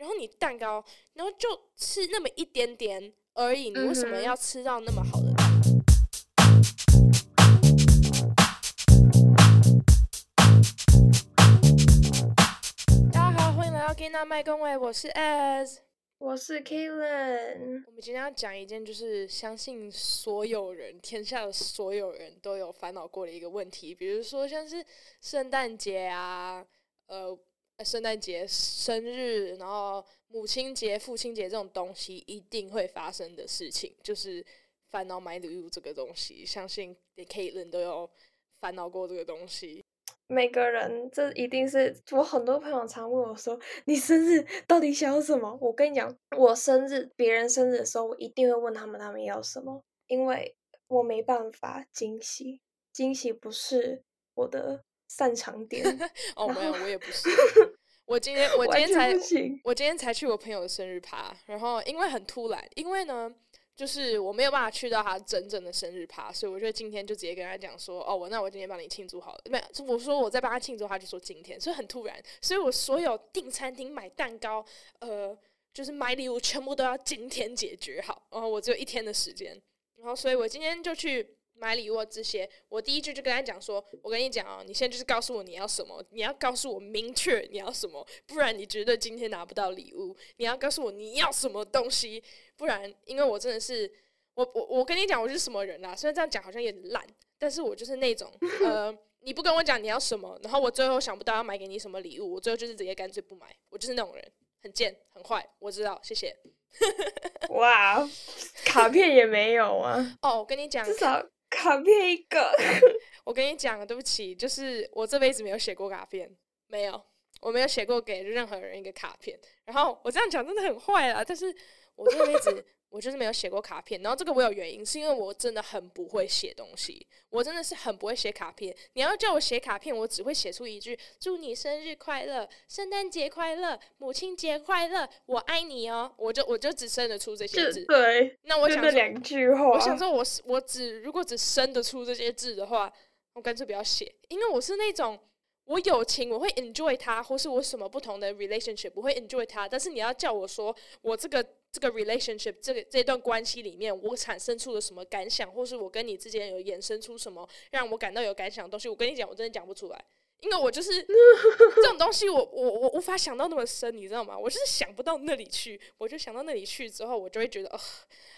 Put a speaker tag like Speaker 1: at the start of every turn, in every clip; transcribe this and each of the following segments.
Speaker 1: 然后你蛋糕，然后就吃那么一点点而已，你为什么要吃到那么好的？大家好，欢迎来到 Gina 麦公伟，我是 As
Speaker 2: 我是 Kaylen。
Speaker 1: 我们今天要讲一件，就是相信所有人，天下的所有人都有烦恼过的一个问题，比如说像是圣诞节啊，呃。圣诞节、生日，然后母亲节、父亲节这种东西一定会发生的事情，就是烦恼买礼物这个东西。相信连 Kaylen 都有烦恼过这个东西。
Speaker 2: 每个人，这一定是我很多朋友常问我说：“你生日到底想要什么？”我跟你讲，我生日、别人生日的时候，我一定会问他们他们要什么，因为我没办法惊喜，惊喜不是我的。擅长点
Speaker 1: 哦，没有，我也不是。我今天我今天才我今天才去我朋友的生日趴，然后因为很突然，因为呢，就是我没有办法去到他真正的生日趴，所以我觉得今天就直接跟他讲说，哦，我那我今天帮你庆祝好了，没有，我说我在帮他庆祝，他就说今天，所以很突然，所以我所有订餐厅、买蛋糕，呃，就是买礼物，全部都要今天解决好，然后我只有一天的时间，然后所以我今天就去。买礼物这些，我第一句就跟他讲说：“我跟你讲哦，你现在就是告诉我你要什么，你要告诉我明确你要什么，不然你绝对今天拿不到礼物。你要告诉我你要什么东西，不然因为我真的是我我我跟你讲我是什么人啊？虽然这样讲好像有点烂，但是我就是那种呃，你不跟我讲你要什么，然后我最后想不到要买给你什么礼物，我最后就是直接干脆不买。我就是那种人，很贱很坏，我知道，谢谢。
Speaker 2: 哇，卡片也没有啊？
Speaker 1: 哦，我跟你讲。”
Speaker 2: 卡片一个，
Speaker 1: 我跟你讲，对不起，就是我这辈子没有写过卡片，没有，我没有写过给任何人一个卡片。然后我这样讲真的很坏啊，但是我这辈子。我就是没有写过卡片，然后这个我有原因，是因为我真的很不会写东西，我真的是很不会写卡片。你要叫我写卡片，我只会写出一句“祝你生日快乐，圣诞节快乐，母亲节快乐，我爱你哦”，我就我就只生得出这些字。
Speaker 2: 对，
Speaker 1: 那我想说
Speaker 2: 两句话。
Speaker 1: 我想说我，我我只如果只生得出这些字的话，我干脆不要写，因为我是那种我友情我会 enjoy 它，或是我什么不同的 relationship 我会 enjoy 它，但是你要叫我说我这个。这个 relationship 这个这段关系里面，我产生出了什么感想，或是我跟你之间有衍生出什么让我感到有感想的东西，我跟你讲，我真的讲不出来，因为我就是 这种东西我，我我我无法想到那么深，你知道吗？我就是想不到那里去，我就想到那里去之后，我就会觉得，呃，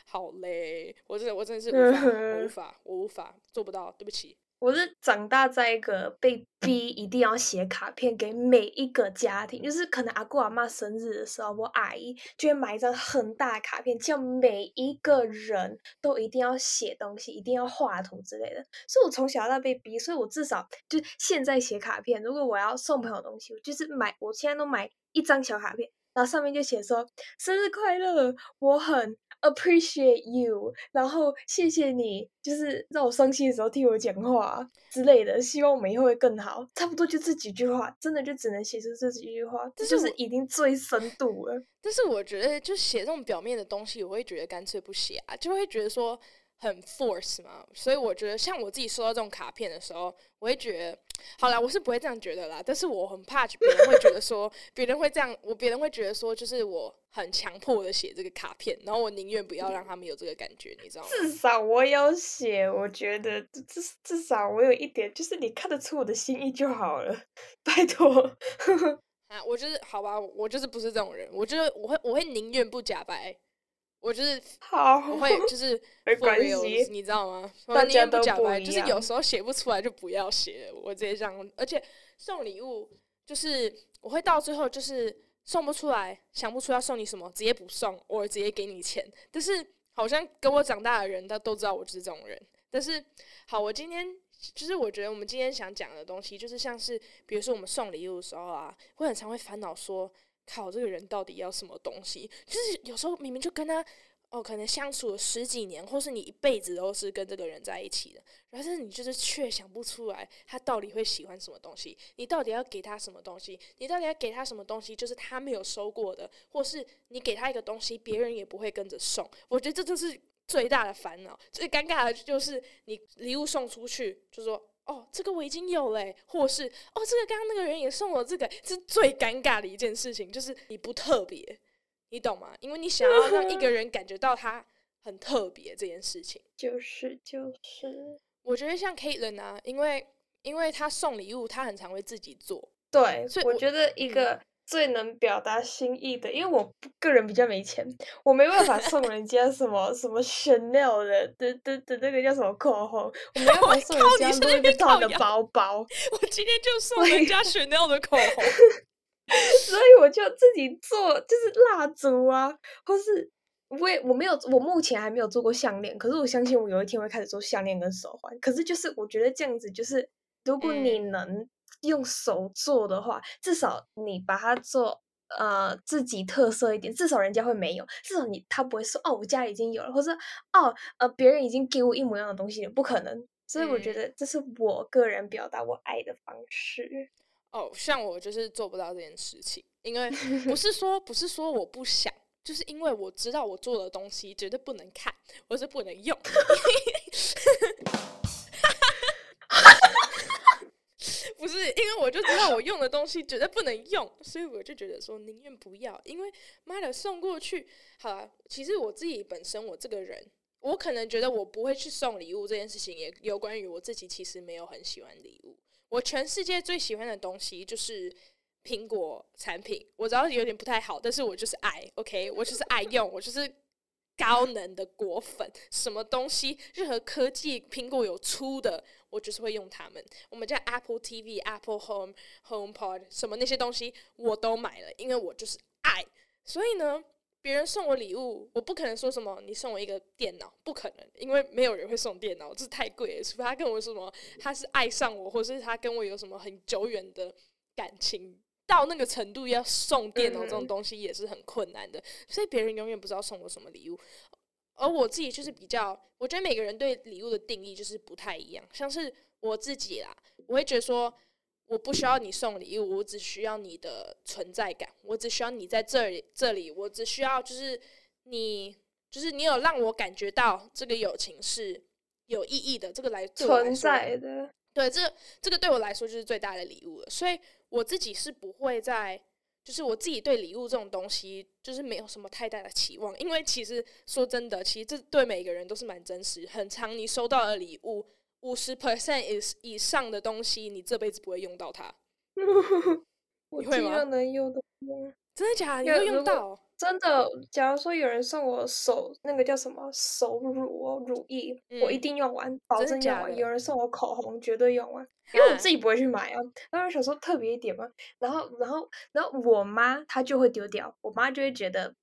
Speaker 1: 好累，我真的我真的是无法，我无法，我无法做不到，对不起。
Speaker 2: 我是长大在一个被逼一定要写卡片给每一个家庭，就是可能阿公阿妈生日的时候，我阿姨就会买一张很大的卡片，叫每一个人都一定要写东西，一定要画图之类的。所以我从小到大被逼，所以我至少就现在写卡片，如果我要送朋友东西，我就是买，我现在都买一张小卡片，然后上面就写说生日快乐，我很。Appreciate you，然后谢谢你，就是在我伤心的时候替我讲话之类的。希望我们以后会更好，差不多就这几句话，真的就只能写出这几句话，这就是已经最深度了。
Speaker 1: 但是我觉得，就写这种表面的东西，我会觉得干脆不写啊，就会觉得说。很 force 嘛，所以我觉得像我自己收到这种卡片的时候，我会觉得，好啦，我是不会这样觉得啦，但是我很怕别人会觉得说，别人会这样，我别人会觉得说，就是我很强迫的写这个卡片，然后我宁愿不要让他们有这个感觉，你知道吗？
Speaker 2: 至少我有写，我觉得至至少我有一点，就是你看得出我的心意就好了，拜托。
Speaker 1: 啊，我就是好吧，我就是不是这种人，我觉得我会我会宁愿不假白。我就是
Speaker 2: 好，
Speaker 1: 我会就是 没关系，你知道吗？大家都不假白，就是有时候写不出来就不要写。我直接这样，而且送礼物就是我会到最后就是送不出来，想不出要送你什么，直接不送，我直接给你钱。但是好像跟我长大的人，他都知道我就是这种人。但是好，我今天就是我觉得我们今天想讲的东西，就是像是比如说我们送礼物的时候啊，会很常会烦恼说。靠，这个人到底要什么东西？就是有时候明明就跟他哦，可能相处了十几年，或是你一辈子都是跟这个人在一起的，但是你就是却想不出来他到底会喜欢什么东西，你到底要给他什么东西？你到底要给他什么东西？就是他没有收过的，或是你给他一个东西，别人也不会跟着送。我觉得这就是最大的烦恼，最尴尬的就是你礼物送出去，就说哦，这个我已经有嘞，或是哦，这个刚刚那个人也送我这个，这是最尴尬的一件事情，就是你不特别，你懂吗？因为你想要让一个人感觉到他很特别这件事情，
Speaker 2: 就是就是，
Speaker 1: 我觉得像 Caitlyn 啊，因为因为他送礼物，他很常会自己做，
Speaker 2: 对，所以我，我觉得一个。最能表达心意的，因为我个人比较没钱，我没办法送人家什么什么 Chanel 的的的的那个叫什么口红，我没办法送人家 Louis Vuitton 的包包。
Speaker 1: 我今天就送人家 Chanel 的口红，
Speaker 2: 所以我就自己做，就是蜡烛啊，或是我也我没有，我目前还没有做过项链，可是我相信我有一天会开始做项链跟手环。可是就是我觉得这样子，就是如果你能。嗯用手做的话，至少你把它做呃自己特色一点，至少人家会没有，至少你他不会说哦，我家已经有了，或者哦呃别人已经给我一模一样的东西了，不可能。所以我觉得这是我个人表达我爱的方式。
Speaker 1: 哦，像我就是做不到这件事情，因为 不是说不是说我不想，就是因为我知道我做的东西绝对不能看，我是不能用。不是，因为我就知道我用的东西绝对不能用，所以我就觉得说宁愿不要。因为妈的送过去，好了，其实我自己本身我这个人，我可能觉得我不会去送礼物这件事情，也有关于我自己其实没有很喜欢礼物。我全世界最喜欢的东西就是苹果产品，我知道有点不太好，但是我就是爱，OK，我就是爱用，我就是。高能的果粉，什么东西？任何科技，苹果有出的，我就是会用它们。我们家 Apple TV、Apple Home、HomePod 什么那些东西我都买了，因为我就是爱。所以呢，别人送我礼物，我不可能说什么你送我一个电脑，不可能，因为没有人会送电脑，这是太贵了。除非他跟我说什么，他是爱上我，或是他跟我有什么很久远的感情。到那个程度要送电脑这种东西也是很困难的，所以别人永远不知道送我什么礼物。而我自己就是比较，我觉得每个人对礼物的定义就是不太一样。像是我自己啦，我会觉得说，我不需要你送礼物，我只需要你的存在感，我只需要你在这里，这里，我只需要就是你，就是你有让我感觉到这个友情是有意义的，这个来
Speaker 2: 存在的。
Speaker 1: 对，这这个对我来说就是最大的礼物了，所以。我自己是不会在，就是我自己对礼物这种东西，就是没有什么太大的期望，因为其实说真的，其实这对每个人都是蛮真实。很长你收到的礼物，五十 percent 以以上的东西，你这辈子不会用到它。
Speaker 2: 我尽量能用的。
Speaker 1: 真的假的？你会用到？
Speaker 2: 真的，假如说有人送我手那个叫什么手乳哦，乳液，嗯、我一定用完，保证用完。有人送我口红，绝对用完，因为我自己不会去买啊。当时想说特别一点嘛，然后，然后，然后我妈她就会丢掉，我妈就会觉得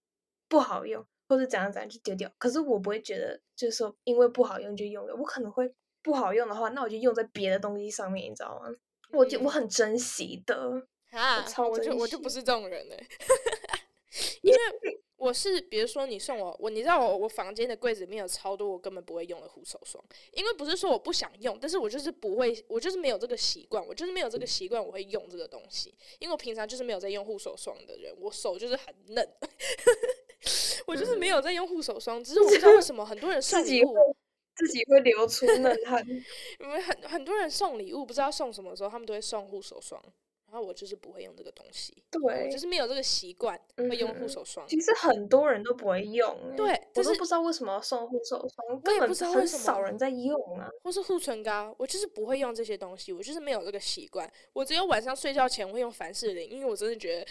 Speaker 2: 不好用，或者怎样怎样就丢掉。可是我不会觉得，就是说因为不好用就用了。我可能会不好用的话，那我就用在别的东西上面，你知道吗？嗯、我就我很珍惜的
Speaker 1: 啊，我，我就我就不是这种人嘞。因为我是，比如说你送我，我你知道我我房间的柜子里面有超多我根本不会用的护手霜，因为不是说我不想用，但是我就是不会，我就是没有这个习惯，我就是没有这个习惯我会用这个东西，因为我平常就是没有在用护手霜的人，我手就是很嫩，我就是没有在用护手霜，只是我不知道为什么很多人送礼物
Speaker 2: 自己会流出嫩汗，
Speaker 1: 因为很很多人送礼物不知道送什么时候，他们都会送护手霜。然后我就是不会用这个东西，
Speaker 2: 对，
Speaker 1: 就是没有这个习惯会用护手霜。
Speaker 2: 其实很多人都不会用，
Speaker 1: 对，
Speaker 2: 我都不知道为什么要送护手霜，根本很少人在用啊。
Speaker 1: 或是护唇膏，我就是不会用这些东西，我就是没有这个习惯。我只有晚上睡觉前会用凡士林，因为我真的觉得。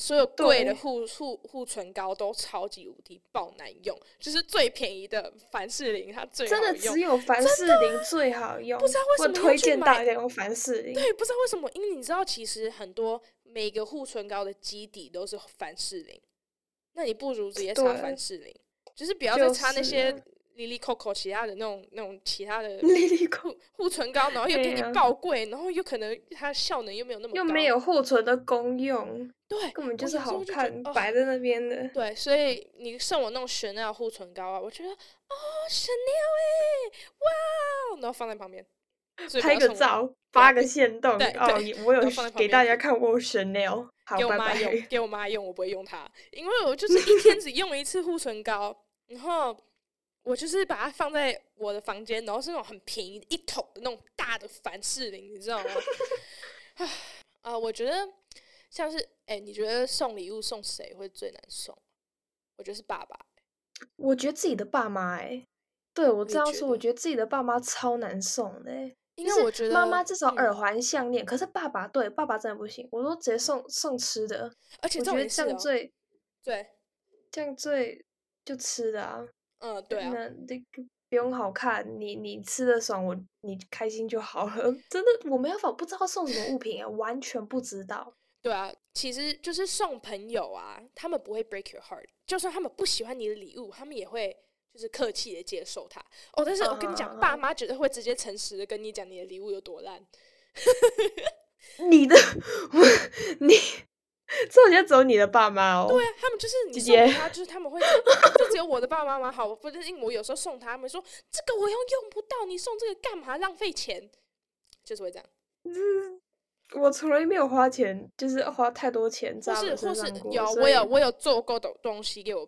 Speaker 1: 所有贵的护护护唇膏都超级无敌爆难用，就是最便宜的凡士林，它最好用。
Speaker 2: 真的只有凡士林最好用，
Speaker 1: 不知道为什么
Speaker 2: 推荐大家用凡士林。
Speaker 1: 对，不知道为什么，因为你知道，其实很多每个护唇膏的基底都是凡士林，那你不如直接擦凡士林，就是不要再擦那些。莉莉蔻蔻，其他的那种、那种其他的 Lily Coco 护唇膏，然后又给你爆贵，啊、然后又可能它效能又没有那么高，
Speaker 2: 又没有护唇的功用，
Speaker 1: 对，
Speaker 2: 根本就是好看摆在那边的、哦。
Speaker 1: 对，所以你送我那种 Chanel 护唇膏啊，我觉得哦，Chanel 哎，哇，然后放在旁边，
Speaker 2: 拍个照，发个线动，哦，我有给大家看过 Chanel，
Speaker 1: 给我妈用，给我妈用，我不会用它，因为我就是一天只用一次护唇膏，然后。我就是把它放在我的房间，然后是那种很便宜一桶的那种大的凡士林，你知道吗？啊啊，我觉得像是哎、欸，你觉得送礼物送谁会最难送？我觉得是爸爸。
Speaker 2: 我觉得自己的爸妈哎，对我这样说，我觉得自己的爸妈超难送的，因为我觉得妈妈至少耳环项链，可是爸爸对爸爸真的不行，我都直接送送吃的，
Speaker 1: 而且
Speaker 2: 我觉得这样最
Speaker 1: 对，
Speaker 2: 这样最就吃的啊，
Speaker 1: 嗯对啊，
Speaker 2: 那这个不用好看，你你吃的爽，我你开心就好了，真的我没有法不知道送什么物品啊，完全不知道。
Speaker 1: 对啊，其实就是送朋友啊，他们不会 break your heart，就算他们不喜欢你的礼物，他们也会就是客气的接受它。哦，但是我跟你讲，uh huh. 爸妈绝对会直接诚实的跟你讲你的礼物有多烂。
Speaker 2: 你的，你，这我觉得只有你的爸妈哦。
Speaker 1: 对啊，他们就是你送给他，就是他们会，就只有我的爸爸妈妈好，不是因为我有时候送他，们说这个我又用不到，你送这个干嘛？浪费钱，就是会这样。
Speaker 2: 嗯 我从来没有花钱，就是花太多钱在。
Speaker 1: 或是或是有，我有我有做过的东西给我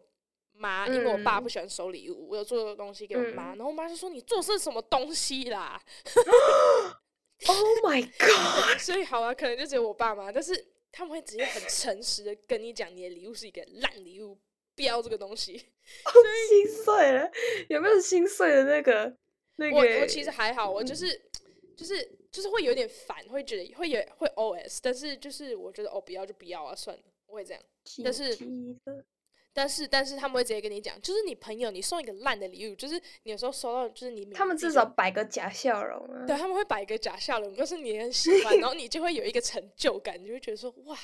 Speaker 1: 妈，嗯、因为我爸不喜欢收礼物，我有做过东西给我妈，嗯、然后我妈就说：“你做是什么东西啦？
Speaker 2: ”Oh my god！
Speaker 1: 所以好啊，可能就只有我爸妈，但是他们会直接很诚实的跟你讲，你的礼物是一个烂礼物，不要这个东西。
Speaker 2: 哦、心碎了，有没有心碎的那个？那个
Speaker 1: 我我其实还好，我就是、嗯、就是。就是会有点烦，会觉得会有会 OS，但是就是我觉得哦，不要就不要啊，算了，我会这样。但是但是但是他们会直接跟你讲，就是你朋友你送一个烂的礼物，就是你有时候收到就是你
Speaker 2: 他们至少摆个假笑容啊，
Speaker 1: 对，他们会摆一个假笑容，就是你很喜欢，然后你就会有一个成就感，你就会觉得说哇。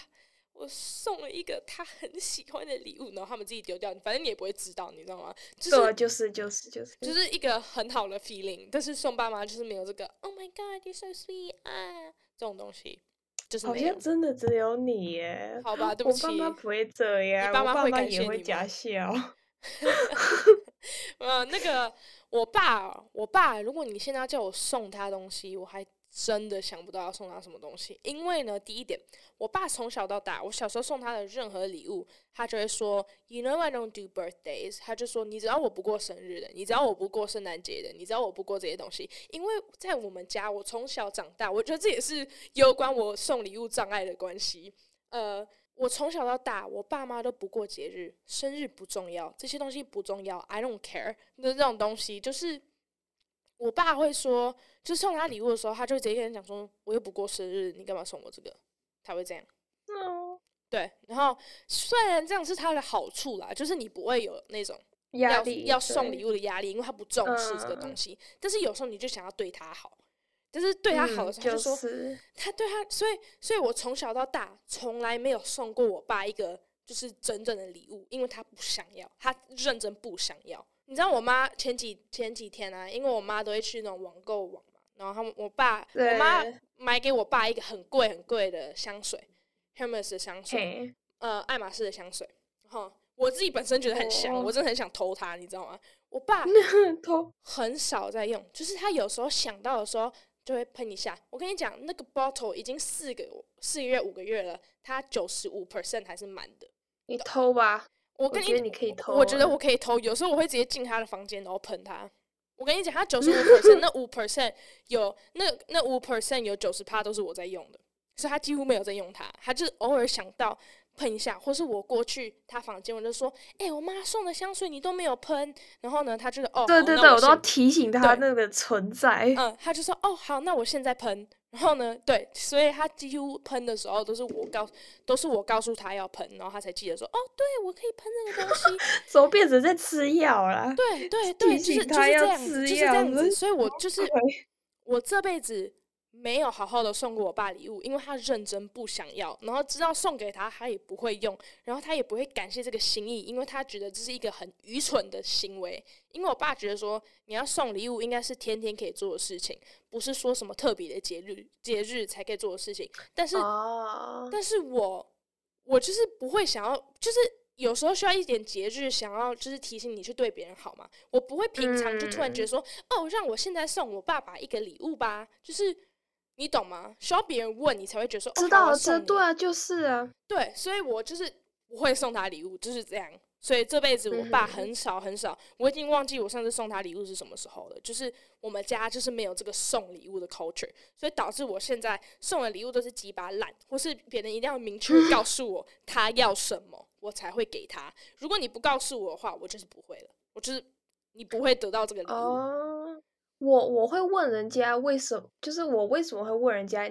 Speaker 1: 我送了一个他很喜欢的礼物，然后他们自己丢掉，反正你也不会知道，你知道吗？
Speaker 2: 就是就是就是就是
Speaker 1: 就是一个很好的 feeling，但是送爸妈就是没有这个 Oh my God, you're so sweet 啊这种东西，就是
Speaker 2: 好像真的只有你耶。
Speaker 1: 好吧，对不起，
Speaker 2: 我爸妈不会这样，
Speaker 1: 你爸妈会感谢你吗？
Speaker 2: 也会假笑。
Speaker 1: 呃，那个我爸，我爸，如果你现在要叫我送他东西，我还。真的想不到要送他什么东西，因为呢，第一点，我爸从小到大，我小时候送他的任何礼物，他就会说，You know I don't do birthdays，他就说，你知道我不过生日的，你知道我不过圣诞节的，你知道我不过这些东西，因为在我们家，我从小长大，我觉得这也是有关我送礼物障碍的关系。呃，我从小到大，我爸妈都不过节日，生日不重要，这些东西不重要，I don't care，那这种东西就是。我爸会说，就是送他礼物的时候，他就直接跟人讲说：“我又不过生日，你干嘛送我这个？”他会这样。
Speaker 2: 嗯，
Speaker 1: 对。然后虽然这样是他的好处啦，就是你不会有那种要
Speaker 2: 压力
Speaker 1: 要送礼物的压力，因为他不重视这个东西。嗯、但是有时候你就想要对他好，就是对他好的时候，他就说、
Speaker 2: 嗯、
Speaker 1: 他对他，所以所以我从小到大从来没有送过我爸一个就是真正的礼物，因为他不想要，他认真不想要。你知道我妈前几前几天啊，因为我妈都会去那种网购网嘛，然后他们我爸我妈买给我爸一个很贵很贵的香水，Hermes 的香水，呃，爱马仕的香水，然后我自己本身觉得很香，哦、我真的很想偷它，你知道吗？我爸 偷很少在用，就是他有时候想到的时候就会喷一下。我跟你讲，那个 bottle 已经四个四个月五个月了，它九十五 percent 还是满的。
Speaker 2: 你偷吧。
Speaker 1: 我跟你，
Speaker 2: 我觉得你可以偷。
Speaker 1: 我觉得我可以偷，有时候我会直接进他的房间，然后喷他。我跟你讲，他九十五 percent，那五 percent 有那那五 percent 有九十趴都是我在用的，所以他几乎没有在用它，他就是偶尔想到喷一下，或是我过去他房间，我就说：“哎、欸，我妈送的香水你都没有喷。”然后呢，他就是：“哦，
Speaker 2: 对对对，我，我都要提醒他那个存在。”
Speaker 1: 嗯，他就说：“哦，好，那我现在喷。”然后呢，对，所以他几乎喷的时候都是我告，都是我告诉他要喷，然后他才记得说，哦，对，我可以喷这个东西。
Speaker 2: 怎么变成在吃药了？
Speaker 1: 对对对，就是就是这样子，就是这样子。所以我 就是我这辈子。没有好好的送过我爸礼物，因为他认真不想要，然后知道送给他他也不会用，然后他也不会感谢这个心意，因为他觉得这是一个很愚蠢的行为。因为我爸觉得说，你要送礼物应该是天天可以做的事情，不是说什么特别的节日节日才可以做的事情。但是，oh. 但是我我就是不会想要，就是有时候需要一点节日，想要就是提醒你去对别人好嘛。我不会平常就突然觉得说，嗯、哦，让我现在送我爸爸一个礼物吧，就是。你懂吗？需要别人问你才会觉得说，
Speaker 2: 知道了，
Speaker 1: 这、哦、
Speaker 2: 对啊，就是啊，
Speaker 1: 对，所以我就是不会送他礼物，就是这样。所以这辈子我爸很少很少，我已经忘记我上次送他礼物是什么时候了。就是我们家就是没有这个送礼物的 culture，所以导致我现在送的礼物都是几把烂，或是别人一定要明确告 诉我他要什么，我才会给他。如果你不告诉我的话，我就是不会了，我就是你不会得到这个礼物。
Speaker 2: Uh, 我我会问人家为什么，就是我为什么会问人家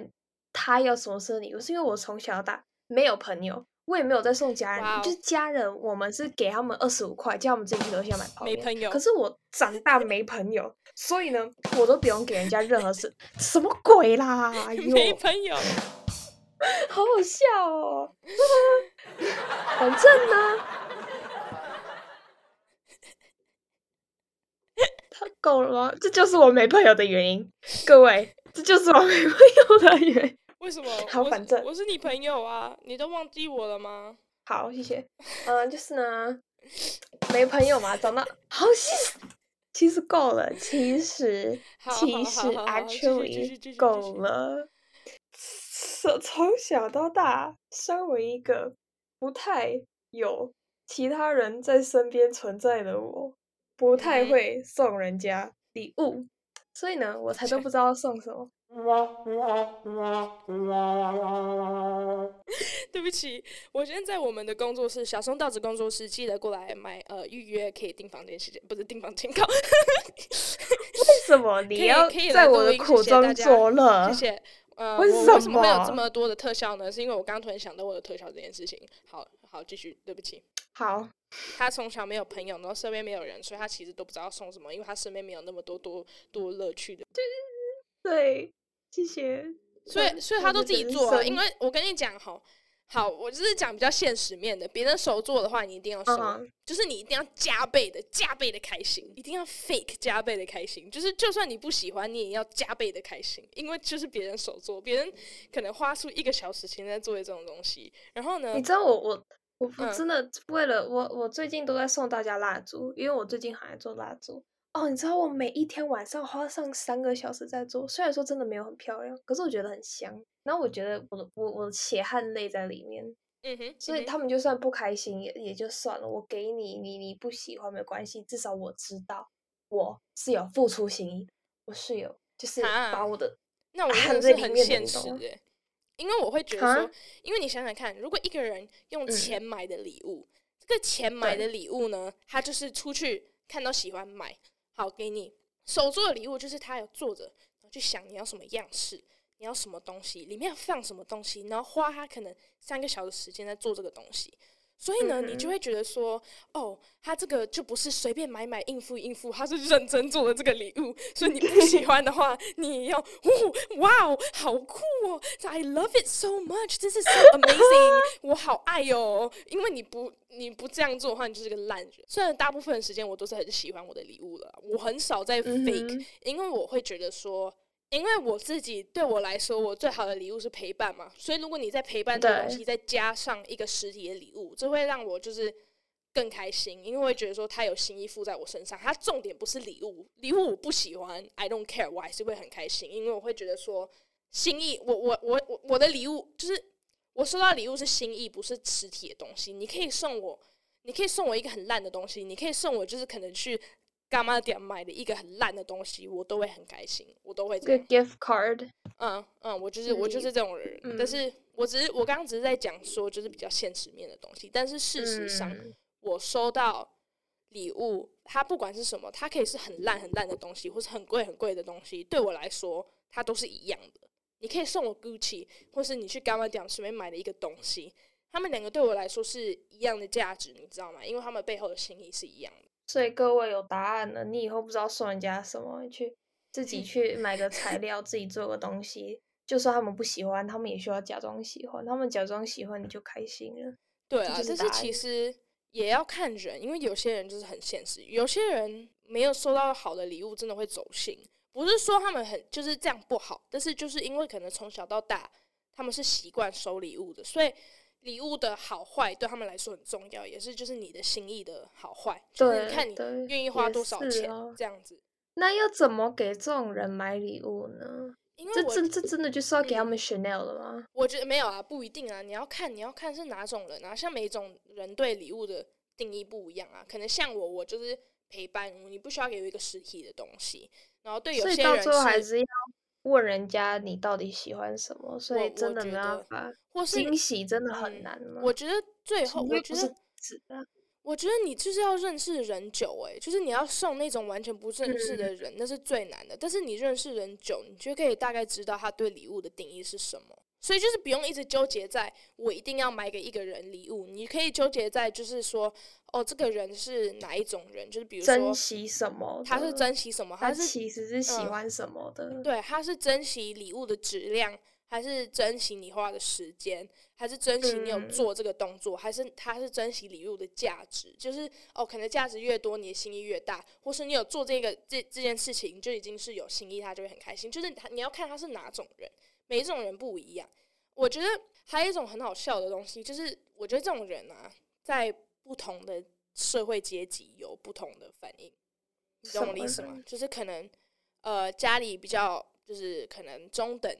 Speaker 2: 他要什么生日礼物，是因为我从小到大没有朋友。我也没有在送家人，wow. 就是家人，我们是给他们二十五块，叫他们自己去楼下买泡面。
Speaker 1: 没朋友。
Speaker 2: 可是我长大 没朋友，所以呢，我都不用给人家任何事。什么鬼啦？
Speaker 1: 没朋友，
Speaker 2: 好好笑哦。反正呢，他够了吗？这就是我没朋友的原因。各位，这就是我没朋友的原因。
Speaker 1: 为什么？
Speaker 2: 好，反正
Speaker 1: 我是你朋友啊，你都忘记我了吗？
Speaker 2: 好，谢谢。嗯、呃，就是呢，没朋友嘛，长大好，其实够了，其实其实 actually 够了。从从小到大，身为一个不太有其他人在身边存在的我，不太会送人家礼物，嗯、所以呢，我才都不知道送什么。
Speaker 1: 对不起，我现在在我们的工作室，小松道子工作室，记得过来买呃预约可以订房间时间，不是订房间卡。
Speaker 2: 为什么 你要在我的苦中作乐？
Speaker 1: 谢谢。呃，为什么，会有这么多的特效呢？是因为我刚刚突然想到我的特效这件事情。好好，继续。对不起。
Speaker 2: 好。
Speaker 1: 他从小没有朋友，然后身边没有人，所以他其实都不知道送什么，因为他身边没有那么多多多乐趣的。
Speaker 2: 对对。谢谢。
Speaker 1: 所以，所以他都自己做啊。因为我跟你讲哈，好，我就是讲比较现实面的。别人手做的话，你一定要收，uh -huh. 就是你一定要加倍的、加倍的开心，一定要 fake 加倍的开心。就是就算你不喜欢，你也要加倍的开心，因为就是别人手做，别人可能花出一个小时前在做这种东西。然后呢，
Speaker 2: 你知道我我我我真的为了我我最近都在送大家蜡烛，因为我最近很爱做蜡烛。哦，你知道我每一天晚上花上三个小时在做，虽然说真的没有很漂亮，可是我觉得很香。然后我觉得我的我我的血汗泪在里面，
Speaker 1: 嗯哼，
Speaker 2: 所以他们就算不开心也也就算了。我给你，你你不喜欢没关系，至少我知道我是有付出心意，我是有就是把我的、啊、
Speaker 1: 那我真的是很现实的，因为我会觉得说，因为你想想看，如果一个人用钱买的礼物，嗯、这个钱买的礼物呢，他就是出去看到喜欢买。好，给你手做的礼物，就是他有坐着，然后去想你要什么样式，你要什么东西，里面要放什么东西，然后花他可能三个小时时间在做这个东西。所以呢，你就会觉得说，哦，他这个就不是随便买买应付应付，他是认真做的这个礼物。所以你不喜欢的话，你也要，哇哦，好酷哦！I love it so much. This is so amazing. 我好爱哦。因为你不你不这样做的话，你就是个烂人。虽然大部分的时间我都是很喜欢我的礼物了，我很少在 fake，因为我会觉得说。因为我自己对我来说，我最好的礼物是陪伴嘛，所以如果你在陪伴这个东西，再加上一个实体的礼物，这会让我就是更开心，因为我会觉得说他有心意附在我身上。他重点不是礼物，礼物我不喜欢，I don't care，我还是会很开心，因为我会觉得说心意，我我我我我的礼物就是我收到礼物是心意，不是实体的东西。你可以送我，你可以送我一个很烂的东西，你可以送我就是可能去。干嘛店买的一个很烂的东西，我都会很开心，我都会这样。
Speaker 2: 个 gift card，
Speaker 1: 嗯嗯，我就是我就是这种人，嗯、但是我只是我刚刚只是在讲说，就是比较现实面的东西。但是事实上，嗯、我收到礼物，它不管是什么，它可以是很烂很烂的东西，或是很贵很贵的东西，对我来说，它都是一样的。你可以送我 Gucci，或是你去干嘛店随便买的一个东西，他们两个对我来说是一样的价值，你知道吗？因为他们背后的心意是一样的。
Speaker 2: 所以各位有答案了，你以后不知道送人家什么，去自己去买个材 料，自己做个东西。就算他们不喜欢，他们也需要假装喜欢。他们假装喜欢，你就开心了。
Speaker 1: 对啊，但是其实也要看人，因为有些人就是很现实，有些人没有收到好的礼物，真的会走心。不是说他们很就是这样不好，但是就是因为可能从小到大他们是习惯收礼物的，所以。礼物的好坏对他们来说很重要，也是就是你的心意的好坏，就是看你愿意花多少钱这样子。
Speaker 2: 那要怎么给这种人买礼物呢？因为这这这真的就是要给他们 Chanel 了吗？
Speaker 1: 我觉得没有啊，不一定啊。你要看你要看是哪种人啊，像每种人对礼物的定义不一样啊。可能像我，我就是陪伴，你不需要给我一个实体的东西。然后对有些人，
Speaker 2: 所以到最后还是要问人家你到底喜欢什么。所以真的没办法，或是惊喜真的很难吗？
Speaker 1: 我觉得最后，我觉得。我觉得你就是要认识人久诶，就是你要送那种完全不认识的人，嗯、那是最难的。但是你认识人久，你就可以大概知道他对礼物的定义是什么。所以就是不用一直纠结在我一定要买给一个人礼物，你可以纠结在就是说，哦，这个人是哪一种人？就是比如说
Speaker 2: 珍惜什么，
Speaker 1: 他是珍惜什么？他是
Speaker 2: 其实是喜欢什么的？
Speaker 1: 嗯、对，他是珍惜礼物的质量。还是珍惜你花的时间，还是珍惜你有做这个动作，嗯、还是他是珍惜礼物的价值？就是哦，可能价值越多，你的心意越大，或是你有做这个这这件事情，就已经是有心意，他就会很开心。就是他你要看他是哪种人，每一种人不一样。我觉得还有一种很好笑的东西，就是我觉得这种人啊，在不同的社会阶级有不同的反应，你懂我的意思吗？就是可能呃家里比较就是可能中等。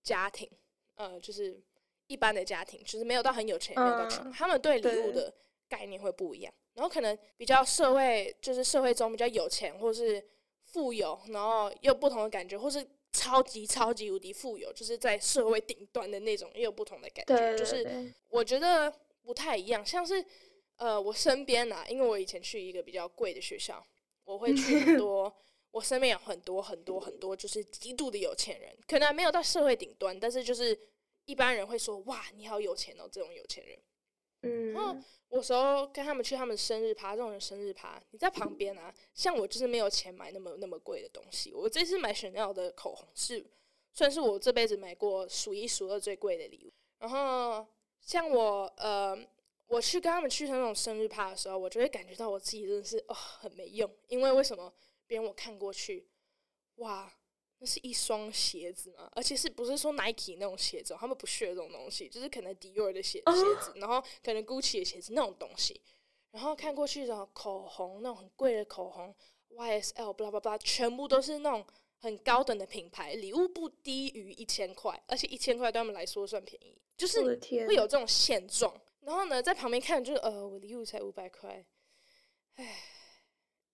Speaker 1: 家庭，呃，就是一般的家庭，就是没有到很有钱，没有到穷，他们对礼物的概念会不一样。然后可能比较社会，就是社会中比较有钱，或是富有，然后又有不同的感觉，或是超级超级无敌富有，就是在社会顶端的那种，也有不同的感觉。就是我觉得不太一样，像是呃，我身边啊，因为我以前去一个比较贵的学校，我会去很多。我身边有很多很多很多，就是极度的有钱人，可能还没有到社会顶端，但是就是一般人会说：“哇，你好有钱哦！”这种有钱人，嗯，然后有时候跟他们去他们生日趴，这种人生日趴，你在旁边啊，像我就是没有钱买那么那么贵的东西。我这次买 Chanel 的口红是算是我这辈子买过数一数二最贵的礼物。然后像我呃，我去跟他们去那种生日趴的时候，我就会感觉到我自己真的是哦很没用，因为为什么？别人我看过去，哇，那是一双鞋子嘛，而且是不是说 Nike 那种鞋子？他们不屑这种东西，就是可能 Dior 的鞋鞋子，然后可能 Gucci 的鞋子那种东西。然后看过去的口红，那种很贵的口红，YSL，巴拉巴拉，全部都是那种很高等的品牌，礼物不低于一千块，而且一千块对他们来说算便宜，就是会有这种现状。然后呢，在旁边看，就是呃，我礼物才五百块，唉。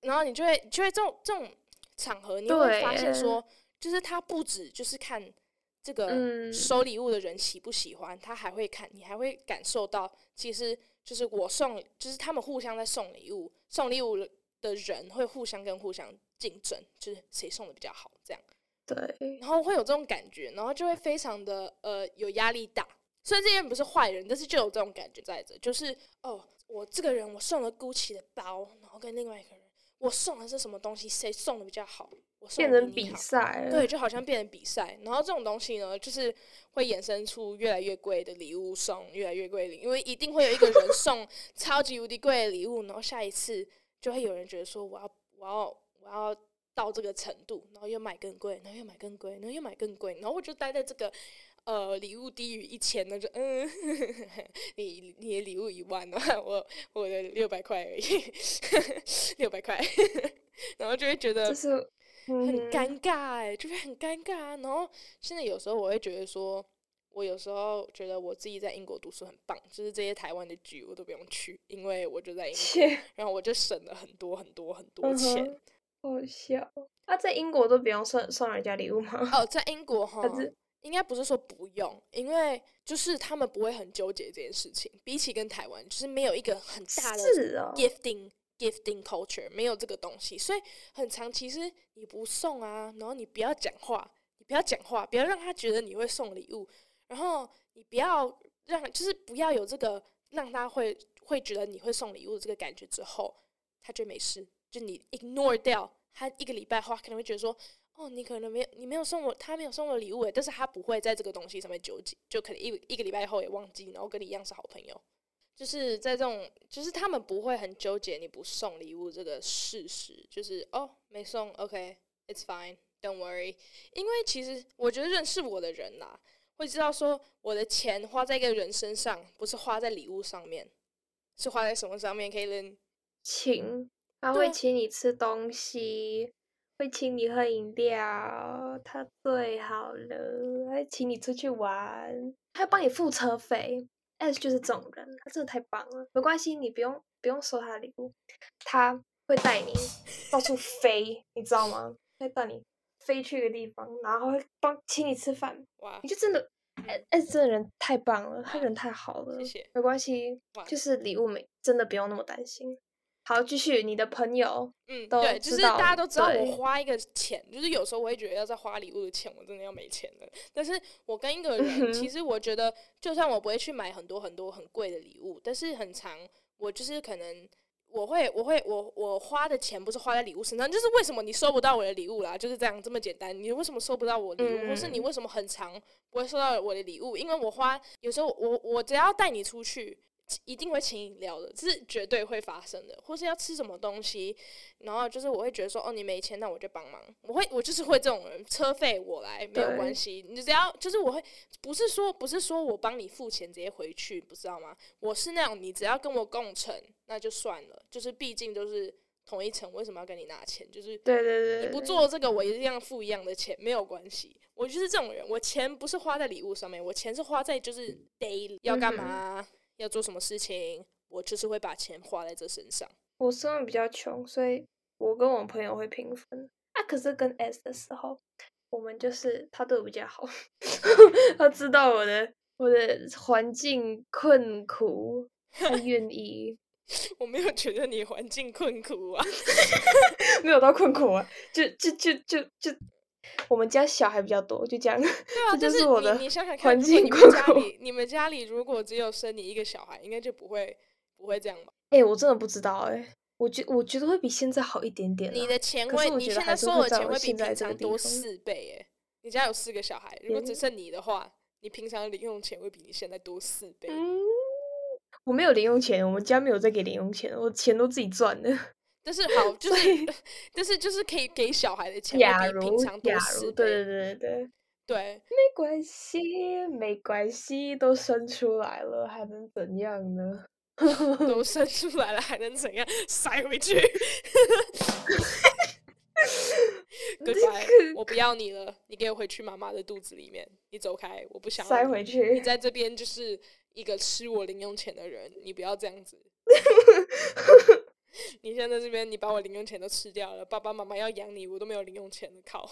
Speaker 1: 然后你就会，就会这种这种场合，你会发现说，就是他不止就是看这个收礼物的人喜不喜欢，他还会看，你还会感受到，其实就是我送，就是他们互相在送礼物，送礼物的人会互相跟互相竞争，就是谁送的比较好，这样。
Speaker 2: 对。
Speaker 1: 然后会有这种感觉，然后就会非常的呃有压力大。虽然这些人不是坏人，但是就有这种感觉在这，就是哦，我这个人我送了 Gucci 的包，然后跟另外一个人。我送的是什么东西？谁送的比较好？我送
Speaker 2: 变成比赛，
Speaker 1: 对，就好像变成比赛。然后这种东西呢，就是会衍生出越来越贵的礼物送，越来越贵的礼物，因为一定会有一个人送超级无敌贵的礼物，然后下一次就会有人觉得说，我要，我要，我要到这个程度，然后又买更贵，然后又买更贵，然后又买更贵，然后我就待在这个。呃，礼物低于一千，那就嗯，呵 呵你你的礼物一万的话，我我的六百块而已，六百块，然后就会觉得很尴尬哎，就会很尴尬啊。然后现在有时候我会觉得说，我有时候觉得我自己在英国读书很棒，就是这些台湾的局我都不用去，因为我就在英国，然后我就省了很多很多很多钱。
Speaker 2: 嗯、好笑，啊，在英国都不用送送人家礼物吗？
Speaker 1: 哦，在英国哈。应该不是说不用，因为就是他们不会很纠结这件事情。比起跟台湾，就是没有一个很大的 gifting、哦、gifting culture，没有这个东西，所以很长。其实你不送啊，然后你不要讲话，你不要讲话，不要让他觉得你会送礼物，然后你不要让，就是不要有这个让他会会觉得你会送礼物的这个感觉之后，他就没事。就你 ignore 掉他一个礼拜后，可能会觉得说。哦，你可能没有，你没有送我，他没有送我礼物诶，但是他不会在这个东西上面纠结，就可能一一个礼拜后也忘记，然后跟你一样是好朋友，就是在这种，就是他们不会很纠结你不送礼物这个事实，就是哦，没送，OK，it's fine，don't worry，因为其实我觉得认识我的人呐，会知道说我的钱花在一个人身上，不是花在礼物上面，是花在什么上面？Kaylen，
Speaker 2: 请，他会请你吃东西。会请你喝饮料，他最好了。还请你出去玩，还要帮你付车费。S 就是这种人，他真的太棒了。没关系，你不用不用收他的礼物，他会带你到处飞，你知道吗？会带你飞去一个地方，然后会帮请你吃饭。哇，你就真的 S 这个人太棒了，他人太好了。谢谢。没关系，就是礼物没真的不用那么担心。好，继续你的朋友，嗯，对，
Speaker 1: 就是大家都知道我花一个钱，就是有时候我会觉得要再花礼物的钱，我真的要没钱了。但是我跟一个人，其实我觉得，就算我不会去买很多很多很贵的礼物，但是很长，我就是可能我会，我会，我我花的钱不是花在礼物身上，就是为什么你收不到我的礼物啦？就是这样这么简单。你为什么收不到我的礼物，或是你为什么很长不会收到我的礼物？因为我花有时候我我只要带你出去。一定会请饮料的，这是绝对会发生的。或是要吃什么东西，然后就是我会觉得说，哦，你没钱，那我就帮忙。我会，我就是会这种人，车费我来没有关系。你只要就是我会，不是说不是说我帮你付钱直接回去，不知道吗？我是那种你只要跟我共乘，那就算了。就是毕竟都是同一层，为什么要跟你拿钱？就是对对对，你不做这个，我一定要付一样的钱，没有关系。我就是这种人，我钱不是花在礼物上面，我钱是花在就是 daily 要干嘛。嗯要做什么事情，我就是会把钱花在这身上。
Speaker 2: 我身上比较穷，所以我跟我朋友会平分。啊，可是跟 S 的时候，我们就是他对我比较好，他知道我的我的环境困苦，他愿意。
Speaker 1: 我没有觉得你环境困苦啊，
Speaker 2: 没有到困苦啊，就就就就就。就我们家小孩比较多，就这样。对
Speaker 1: 啊，这就是我的环境。你们家里，你们家里如果只有生你一个小孩，应该就不会不会这样吧？
Speaker 2: 哎、欸，我真的不知道哎、欸，我觉我觉得会比现在好一点点。
Speaker 1: 你的钱会，你现在收的钱会比平常多四倍哎。你家有四个小孩，如果只剩你的话，你平常零用钱会比你现在多四倍。
Speaker 2: 嗯，我没有零用钱，我们家没有在给零用钱，我钱都自己赚的。
Speaker 1: 但是好，就是，但是就是可以给小孩的钱比平常多四倍。对对对对对，
Speaker 2: 没关系，没关系，都生出来了，还能怎样呢？
Speaker 1: 都生出来了，还能怎样？塞回去。Goodbye，我不要你了，你给我回去妈妈的肚子里面。你走开，我不想
Speaker 2: 塞回去。
Speaker 1: 你在这边就是一个吃我零用钱的人，你不要这样子。你现在在这边，你把我零用钱都吃掉了。爸爸妈妈要养你，我都没有零用钱的靠。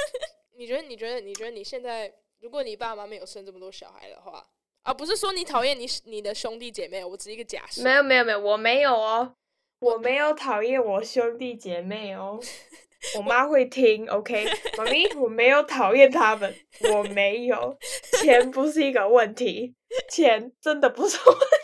Speaker 1: 你觉得？你觉得？你觉得你现在，如果你爸妈没有生这么多小孩的话，啊，不是说你讨厌你你的兄弟姐妹，我只是一个假设。
Speaker 2: 没有没有没有，我没有哦，我没有讨厌我兄弟姐妹哦。我妈会听，OK，妈咪，我没有讨厌他们，我没有，钱不是一个问题，钱真的不是问题。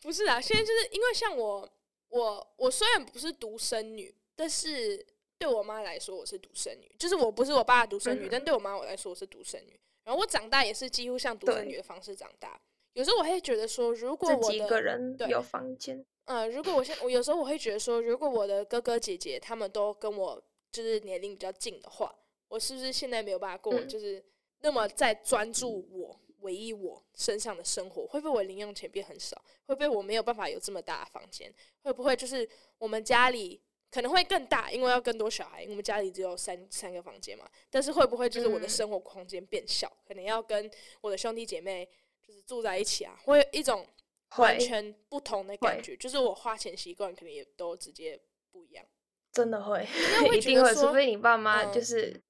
Speaker 1: 不是啊，现在就是因为像我，我我虽然不是独生女，但是对我妈来说我是独生女，就是我不是我爸的独生女，嗯、但对我妈我来说我是独生女。然后我长大也是几乎像独生女的方式长大。有时候我会觉得说，如果我
Speaker 2: 几个人有房间，
Speaker 1: 嗯，如果我现我有时候我会觉得说，如果我的哥哥姐姐他们都跟我就是年龄比较近的话，我是不是现在没有办法过，就是那么在专注我。唯一我身上的生活，会不会我零用钱变很少？会不会我没有办法有这么大的房间？会不会就是我们家里可能会更大，因为要更多小孩。我们家里只有三三个房间嘛，但是会不会就是我的生活空间变小？嗯、可能要跟我的兄弟姐妹就是住在一起啊，会有一种完全不同的感觉，就是我花钱习惯可能也都直接不一样。
Speaker 2: 真的会，一定会，除非你爸妈就是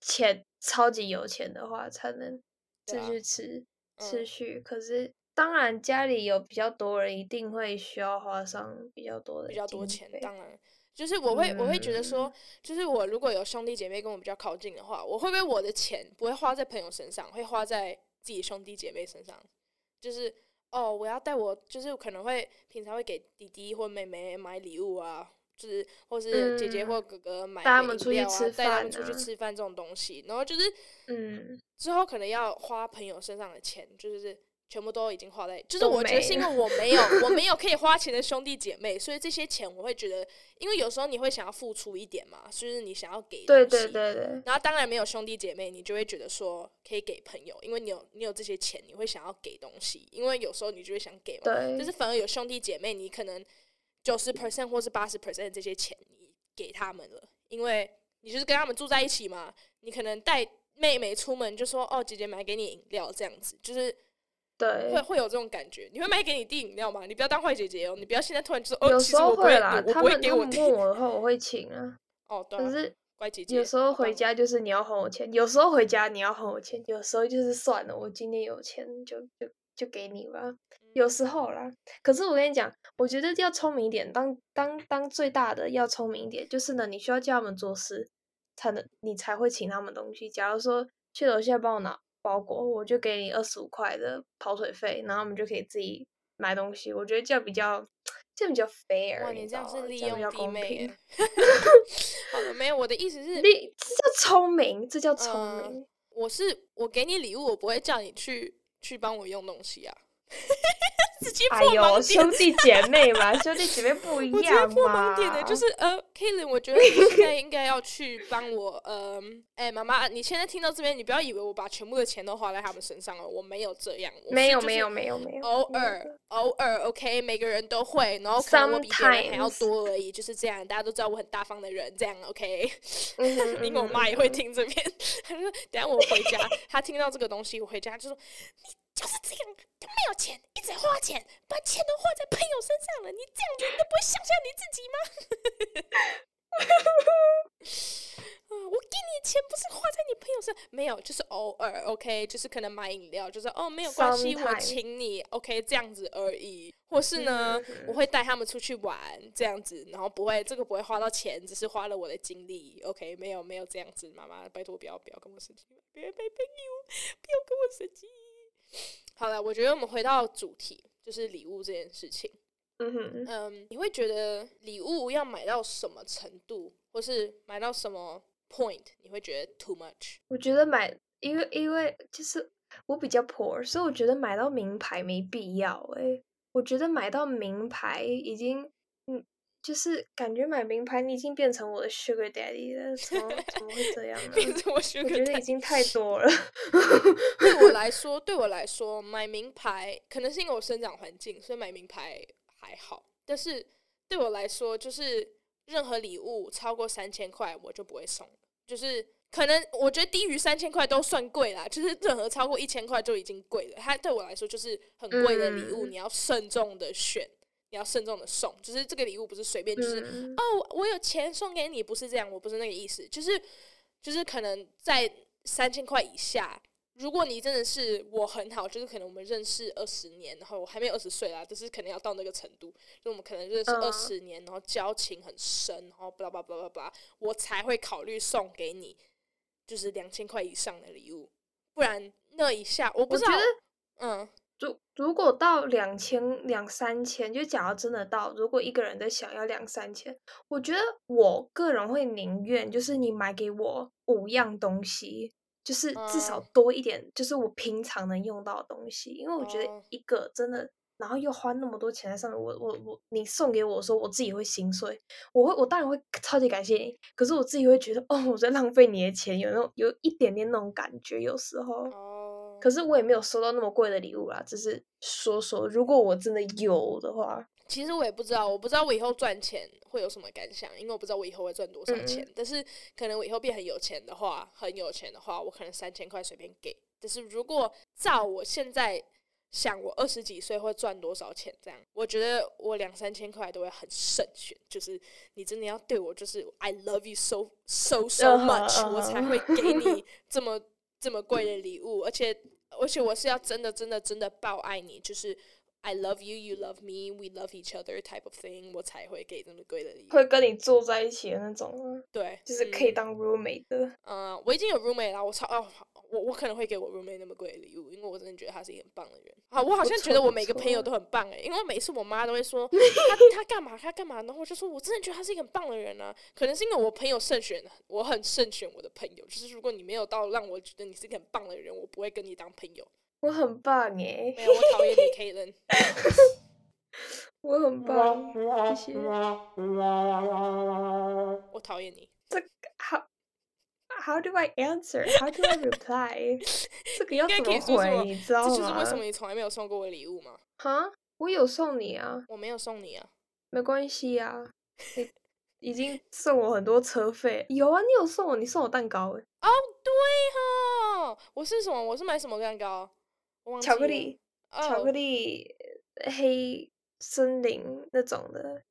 Speaker 2: 钱超级有钱的话，才能。继续吃，持续、嗯。可是，当然家里有比较多人，一定会需要花上比较多的
Speaker 1: 比较多钱。当然，就是我会，我会觉得说，就是我如果有兄弟姐妹跟我比较靠近的话，我会不会我的钱不会花在朋友身上，会花在自己兄弟姐妹身上？就是哦，我要带我，就是可能会平常会给弟弟或妹妹买礼物啊。是，或是姐姐或哥哥买饮料啊，带他们出去吃饭，带他们出去吃饭这种东西，然后就是，嗯，之后可能要花朋友身上的钱，就是全部都已经花在，就是我觉得是因为我没有，我没有 可以花钱的兄弟姐妹，所以这些钱我会觉得，因为有时候你会想要付出一点嘛，就是你想要给东西，对对对对，然后当然没有兄弟姐妹，你就会觉得说可以给朋友，因为你有你有这些钱，你会想要给东西，因为有时候你就会想给嘛，对，就是反而有兄弟姐妹，你可能。九十 percent 或是八十 percent 这些钱你给他们了，因为你就是跟他们住在一起嘛，你可能带妹妹出门就说哦，姐姐买给你饮料这样子，就是
Speaker 2: 对，
Speaker 1: 会会有这种感觉。你会买给你弟饮料吗？你不要当坏姐姐哦，你不要现在突然就说哦，
Speaker 2: 有时候会啦，
Speaker 1: 我不会给我弟。
Speaker 2: 他们问我的话，我会请啊。
Speaker 1: 哦，对啊。可是乖姐姐，
Speaker 2: 有时候回家就是你要还我钱，有时候回家你要还我钱，有时候就是算了，我今天有钱就就就给你吧。有时候啦，可是我跟你讲，我觉得要聪明一点。当当当最大的要聪明一点，就是呢，你需要叫他们做事，才能你才会请他们东西。假如说去楼下帮我拿包裹，我就给你二十五块的跑腿费，然后我们就可以自己买东西。我觉得这样比较这样比较 fair。
Speaker 1: 哇，
Speaker 2: 你
Speaker 1: 这样是利用弟妹。好的，没有，我的意思是，
Speaker 2: 这叫聪明，这叫聪明。
Speaker 1: 呃、我是我给你礼物，我不会叫你去去帮我用东西啊。
Speaker 2: 哎呦，兄弟姐妹嘛，兄弟姐妹不一样嘛。我觉得破
Speaker 1: 盲点的就是呃，Kaitlyn，我觉得你现在应该要去帮我 呃，哎、欸，妈妈，你现在听到这边，你不要以为我把全部的钱都花在他们身上了，我没有这样。
Speaker 2: 没有没有没有没有，
Speaker 1: 偶尔偶尔，OK，每个人都会，然后可能我比别人还要多而已，就是这样。大家都知道我很大方的人，这样 OK。因为我妈也会听这边，她说等下我回家，她听到这个东西，我回家就说你。就是这样，他没有钱，一直花钱，把钱都花在朋友身上了。你这样子，你都不会想想你自己吗？我给你的钱不是花在你朋友身上，没有，就是偶尔，OK，就是可能买饮料，就是哦，没有关系我请你，OK，这样子而已。或是呢，我会带他们出去玩，这样子，然后不会，这个不会花到钱，只是花了我的精力，OK，没有，没有这样子。妈妈，拜托不要，不要跟我生气，别别朋友，不要跟我生气。好了，我觉得我们回到主题，就是礼物这件事情。嗯哼，嗯，你会觉得礼物要买到什么程度，或是买到什么 point，你会觉得 too much？
Speaker 2: 我觉得买，因为因为就是我比较 poor，所以我觉得买到名牌没必要。诶，我觉得买到名牌已经，嗯。就是感觉买名牌，你已经变成我的 sugar daddy 了，怎么怎么会这样呢？
Speaker 1: 变成我 sugar daddy，
Speaker 2: 我觉得已经太多了。
Speaker 1: 对我来说，对我来说，买名牌可能是因为我生长环境，所以买名牌还好。但是对我来说，就是任何礼物超过三千块，我就不会送。就是可能我觉得低于三千块都算贵啦，就是任何超过一千块就已经贵了。它对我来说就是很贵的礼物，嗯，你要慎重的选。你要慎重的送，就是这个礼物不是随便，就是、嗯、哦，我有钱送给你，不是这样，我不是那个意思，就是就是可能在三千块以下，如果你真的是我很好，就是可能我们认识二十年，然后我还没有二十岁啦，就是可能要到那个程度，就我们可能认识二十年，然后交情很深，然后巴拉巴拉巴拉巴拉，我才会考虑送给你，就是两千块以上的礼物，不然那一下我不知道，嗯。
Speaker 2: 如如果到两千两三千，就假如真的到，如果一个人在想要两三千，我觉得我个人会宁愿就是你买给我五样东西，就是至少多一点，就是我平常能用到的东西，因为我觉得一个真的，然后又花那么多钱在上面，我我我你送给我的时候，我自己会心碎，我会我当然会超级感谢你，可是我自己会觉得哦，我在浪费你的钱，有那种有一点点那种感觉，有时候。可是我也没有收到那么贵的礼物啦，只是说说，如果我真的有的话，
Speaker 1: 其实我也不知道，我不知道我以后赚钱会有什么感想，因为我不知道我以后会赚多少钱。嗯、但是可能我以后变很有钱的话，很有钱的话，我可能三千块随便给。但是如果照我现在想，我二十几岁会赚多少钱这样，我觉得我两三千块都会很慎选。就是你真的要对我，就是 I love you so so so much，、uh -huh. 我才会给你这么。这么贵的礼物，而且而且我是要真的真的真的爆爱你，就是 I love you, you love me, we love each other type of thing，我才会给这么贵的礼物。
Speaker 2: 会跟你坐在一起的那种，
Speaker 1: 对，
Speaker 2: 就是可以当 roommate 的。
Speaker 1: 嗯，呃、我已经有 roommate 了，我超哦。我我可能会给我 roommate 那么贵的礼物，因为我真的觉得他是一个很棒的人。好，我好像觉得我每个朋友都很棒诶、欸，因为每次我妈都会说 他他干嘛他干嘛，然后我就说我真的觉得他是一个很棒的人啊。可能是因为我朋友慎选，我很慎选我的朋友。就是如果你没有到让我觉得你是一个很棒的人，我不会跟你当朋友。
Speaker 2: 我很棒诶，没
Speaker 1: 有，我讨厌你，Kaitlyn。
Speaker 2: 我很棒，谢谢。
Speaker 1: 我讨厌你。
Speaker 2: 这个好。How do I answer? How do I reply? 这个要怎么回？你知道吗？
Speaker 1: 这就是为什么你从来没有送过我礼物吗？
Speaker 2: 哈，我有送你啊。
Speaker 1: 我没有送你啊。
Speaker 2: 没关系啊。已经送我很多车费。有啊，你有送我，你送我蛋糕哎。
Speaker 1: 哦，对哈，我是什么？我是买什么蛋糕？
Speaker 2: 巧克力，巧克力，黑森林那种的，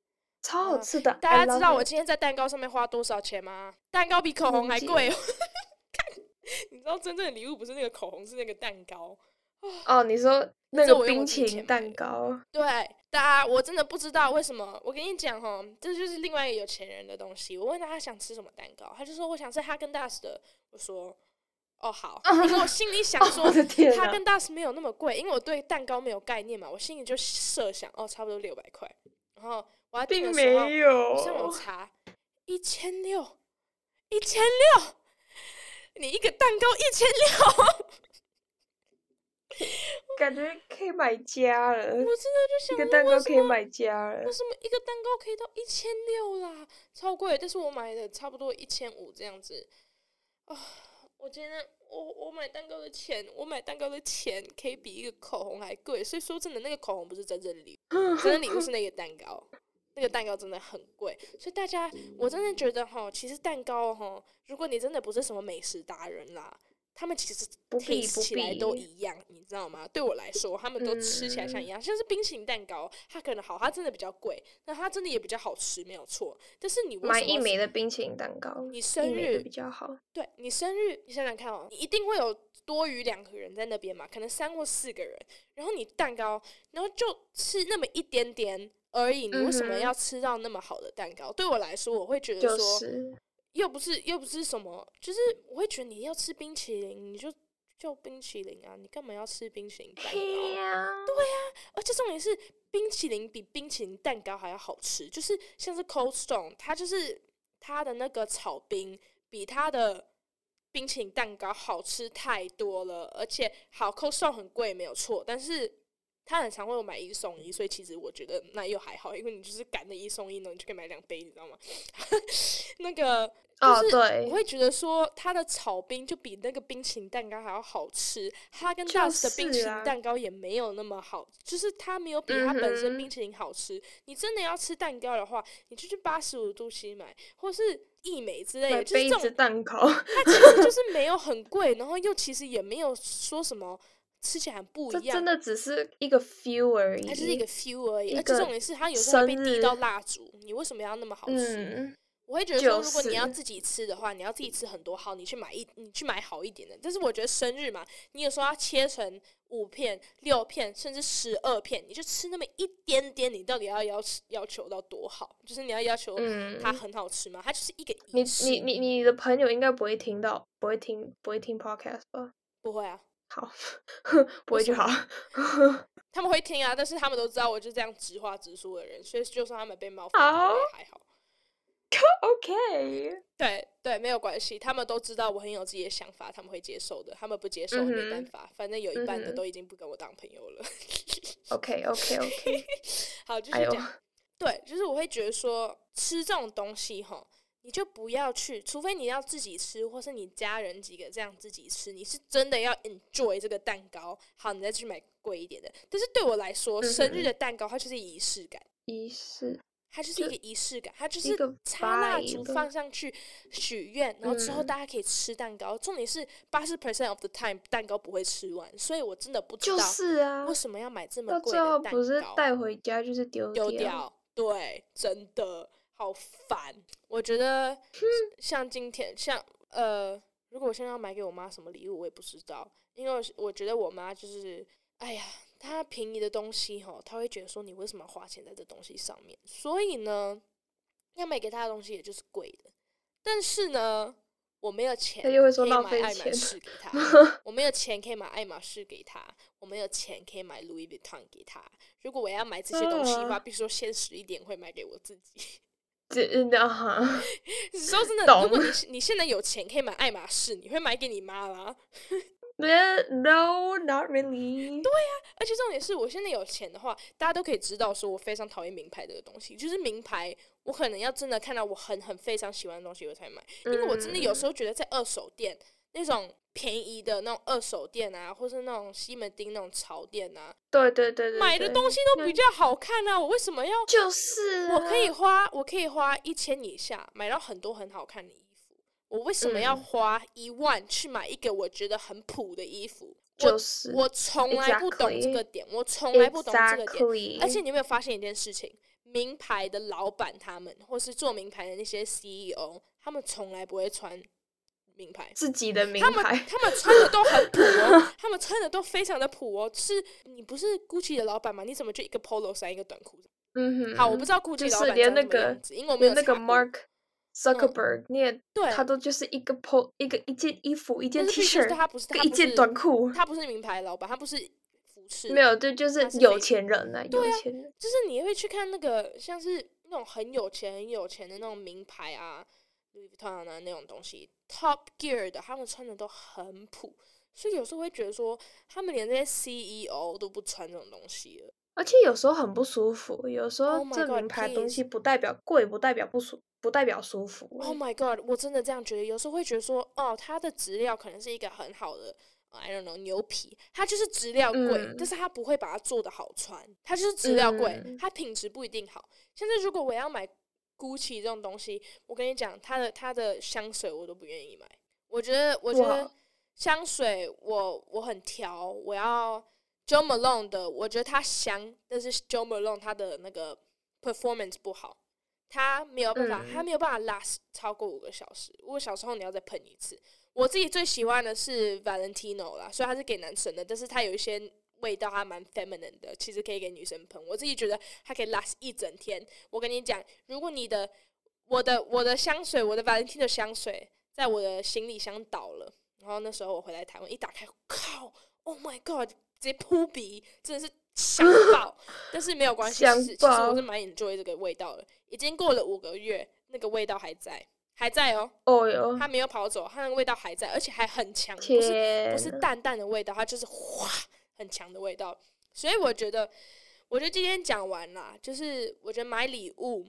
Speaker 2: 超好吃的。
Speaker 1: 大家知道我今天在蛋糕上面花多少钱吗？蛋糕比口红还贵。你知道真正的礼物不是那个口红，是那个蛋糕。
Speaker 2: 哦，你说那个冰淇淋蛋糕？
Speaker 1: 对，大家我真的不知道为什么。我跟你讲哈，这就是另外一个有钱人的东西。我问他他想吃什么蛋糕，他就说我想吃哈根达斯的。我说哦好，因为我心里想说哈根达斯没有那么贵，因为我对蛋糕没有概念嘛，我心里就设想哦差不多六百块。然后我要订的时候，我上网查一千六，一千六。你一个蛋糕一千六，
Speaker 2: 感觉 可以买家了。我真的
Speaker 1: 就想，
Speaker 2: 一个蛋糕可以买家了。
Speaker 1: 为什么一个蛋糕可以到一千六啦？超贵！但是我买的差不多一千五这样子。啊，我今天我我买蛋糕的钱，我买蛋糕的钱可以比一个口红还贵。所以说真的，那个口红不是真正的礼物，真的礼物是那个蛋糕。那个蛋糕真的很贵，所以大家，我真的觉得哈，其实蛋糕哈，如果你真的不是什么美食达人啦，他们其实吃起来都一样，你知道吗？对我来说，他们都吃起来像一样，像是冰淇淋蛋糕，它可能好，它真的比较贵，那它真的也比较好吃，没有错。但是你
Speaker 2: 买一枚的冰淇淋蛋糕，
Speaker 1: 你生日
Speaker 2: 比较好，
Speaker 1: 对你生日，你想想看哦，你一定会有多余两个人在那边嘛，可能三或四个人，然后你蛋糕，然后就吃那么一点点。而已，你为什么要吃到那么好的蛋糕？嗯、对我来说，我会觉得说，就是、又不是又不是什么，就是我会觉得你要吃冰淇淋，你就就冰淇淋啊，你干嘛要吃冰淇淋蛋糕？对呀、啊，对呀、啊，而且重点是冰淇淋比冰淇淋蛋糕还要好吃，就是像是 Cold Stone，它就是它的那个炒冰比它的冰淇淋蛋糕好吃太多了，而且好 Cold Stone 很贵没有错，但是。他很常会有买一送一，所以其实我觉得那又还好，因为你就是赶的一送一呢，你就可以买两杯，你知道吗？那个就是我会觉得说，它的炒冰就比那个冰淇淋蛋糕还要好吃。哈根达斯的冰淇淋蛋糕也没有那么好，就是它没有比它本身冰淇淋好吃。嗯、你真的要吃蛋糕的话，你就去八十五度 C 买，或是义美之类的，就是这种
Speaker 2: 蛋糕，
Speaker 1: 它其实就是没有很贵，然后又其实也没有说什么。吃起来很不一样，
Speaker 2: 真的只是一个 feel 而已。
Speaker 1: 它就是一个 feel 而已，而且重点是它有时候会被滴到蜡烛。你为什么要那么好吃？嗯、我会觉得说，如果你要自己吃的话，就是、你要自己吃很多好，你去买一，你去买好一点的。但是我觉得生日嘛，你有时候要切成五片、六片，甚至十二片，你就吃那么一点点，你到底要要要求到多好？就是你要要求它很好吃吗？它就是一个
Speaker 2: 你你你你的朋友应该不会听到，不会听不会听 podcast 吧？
Speaker 1: 不会啊。
Speaker 2: 好，不会就好。
Speaker 1: 他们会听啊，但是他们都知道我就是这样直话直说的人，所以就算他们被冒犯，也还好。
Speaker 2: OK，
Speaker 1: 对对，没有关系，他们都知道我很有自己的想法，他们会接受的。他们不接受，没办法，反正有一半的都已经不跟我当朋友了。
Speaker 2: OK OK OK，
Speaker 1: 好，就是这样。对，就是我会觉得说吃这种东西哈。你就不要去，除非你要自己吃，或是你家人几个这样自己吃。你是真的要 enjoy 这个蛋糕，好，你再去买贵一点的。但是对我来说，嗯、生日的蛋糕它就是仪式感，
Speaker 2: 仪式，
Speaker 1: 它就是一个仪式感，它就是插蜡烛放上去许愿，然后之后大家可以吃蛋糕。嗯、重点是八十 percent of the time 蛋糕不会吃完，所以我真的不知道，就是啊，为什么要买这么贵的蛋糕？
Speaker 2: 不是带回家就是丢
Speaker 1: 丢掉，对，真的。好烦！我觉得像今天，像呃，如果我现在要买给我妈什么礼物，我也不知道，因为我觉得我妈就是，哎呀，她便宜的东西哈，她会觉得说你为什么要花钱在这东西上面？所以呢，要买给她的东西也就是贵的。但是呢，我没有钱可以买爱马仕给她，我没有钱可以买爱马仕给她，我没有钱可以买 Louis Vuitton 给她。如果我要买这些东西的话，必须说现实一点，会买给我自己。
Speaker 2: 真的哈，
Speaker 1: 说真的，如果你你现在有钱可以买爱马仕，你会买给你妈吗？
Speaker 2: No, not really。
Speaker 1: 对呀、啊，而且重点是我现在有钱的话，大家都可以知道说我非常讨厌名牌这个东西。就是名牌，我可能要真的看到我很很非常喜欢的东西我才买，因为我真的有时候觉得在二手店那种便宜的那种二手店啊，或是那种西门町那种潮店啊，
Speaker 2: 对对对对，
Speaker 1: 买的东西都比较好看啊！我为什么要？
Speaker 2: 就是
Speaker 1: 我可以花，我可以花一千以下买到很多很好看的衣服，我为什么要花一万去买一个我觉得很普的衣服？
Speaker 2: 就是
Speaker 1: 我从来不懂这个点，我从来不懂这个点。而且你有没有发现一件事情？名牌的老板他们，或是做名牌的那些 CEO，他们从来不会穿名牌，
Speaker 2: 自己的名
Speaker 1: 牌，他们他们穿的都很普哦，他们穿的都非常的普哦。是你不是 Gucci 的老板吗？你怎么就一个 Polo 衫一个短裤？嗯哼，好，我不知道 Gucci 老板长什么样子，因为我没有
Speaker 2: 那个 Mark Zuckerberg，你也对，他都就是一个 Po 一个一件衣服一件 T 恤，他不是一件短裤，
Speaker 1: 他不是名牌老板，他不是。
Speaker 2: 没有，对，就是有钱人呢、啊，有钱人、啊，
Speaker 1: 就是你会去看那个，像是那种很有钱、很有钱的那种名牌啊，Louis Vuitton 啊那种东西，Top Gear 的，他们穿的都很普，所以有时候会觉得说，他们连这些 CEO 都不穿这种东西了，
Speaker 2: 而且有时候很不舒服，有时候这名牌东西不代表贵，不代表不舒，不代表舒服。
Speaker 1: Oh my god，我真的这样觉得，有时候会觉得说，哦，它的质料可能是一个很好的。I don't know 牛皮，它就是质料贵，嗯，但是它不会把它做的好穿，它就是质料贵，嗯，它品质不一定好。现在如果我要买 Gucci 这种东西，我跟你讲，它的它的香水我都不愿意买。我觉得我觉得香水我我很挑，我要 Jo Malone 的，我觉得它香，但是 Jo Malone 它的那个 performance 不好，它没有办法，它，嗯，没有办法 last 超过五个小时，五个小时后你要再喷一次。我自己最喜欢的是 Valentino 啦，所以它是给男生的，但是它有一些味道还蛮 feminine 的，其实可以给女生喷。我自己觉得它可以 last 一整天。我跟你讲，如果你的我的我的香水，我的 Valentino 香水在我的行李箱倒了，然后那时候我回来台湾一打开，靠，Oh my God，直接扑鼻，真的是香爆。但是没有关系，其实我是蛮 enjoy 这个味道的。已经过了五个月，那个味道还在。还在哦，哦哟，它没有跑走，它那个味道还在，而且还很强，不是不是淡淡的味道，它就是哗很强的味道。所以我觉得，我觉得今天讲完啦，就是我觉得买礼物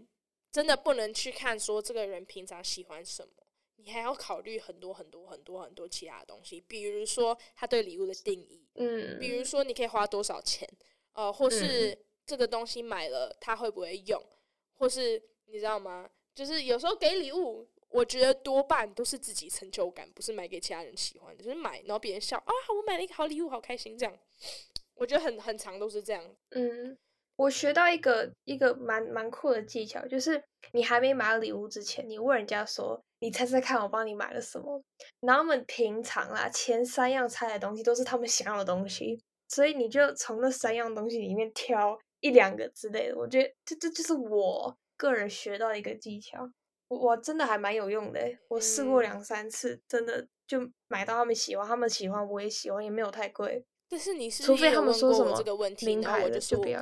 Speaker 1: 真的不能去看说这个人平常喜欢什么，你还要考虑很多很多很多很多其他的东西，比如说他对礼物的定义，嗯，比如说你可以花多少钱，呃，或是这个东西买了他会不会用，或是你知道吗？就是有时候给礼物。我觉得多半都是自己成就感，不是买给其他人喜欢的，就是买然后别人笑啊，我买了一个好礼物，好开心这样。我觉得很很常都是这样。嗯，
Speaker 2: 我学到一个一个蛮蛮酷的技巧，就是你还没买礼物之前，你问人家说，你猜猜看我帮你买了什么？然后我们平常啦，前三样猜的东西都是他们想要的东西，所以你就从那三样东西里面挑一两个之类的。我觉得这这就是我个人学到一个技巧。我我真的还蛮有用的，我试过两三次，嗯，真的就买到他们喜欢，他们喜欢我也喜欢，也没有太贵。
Speaker 1: 但是你是，除非他们说什么这个问题，名牌的就不要。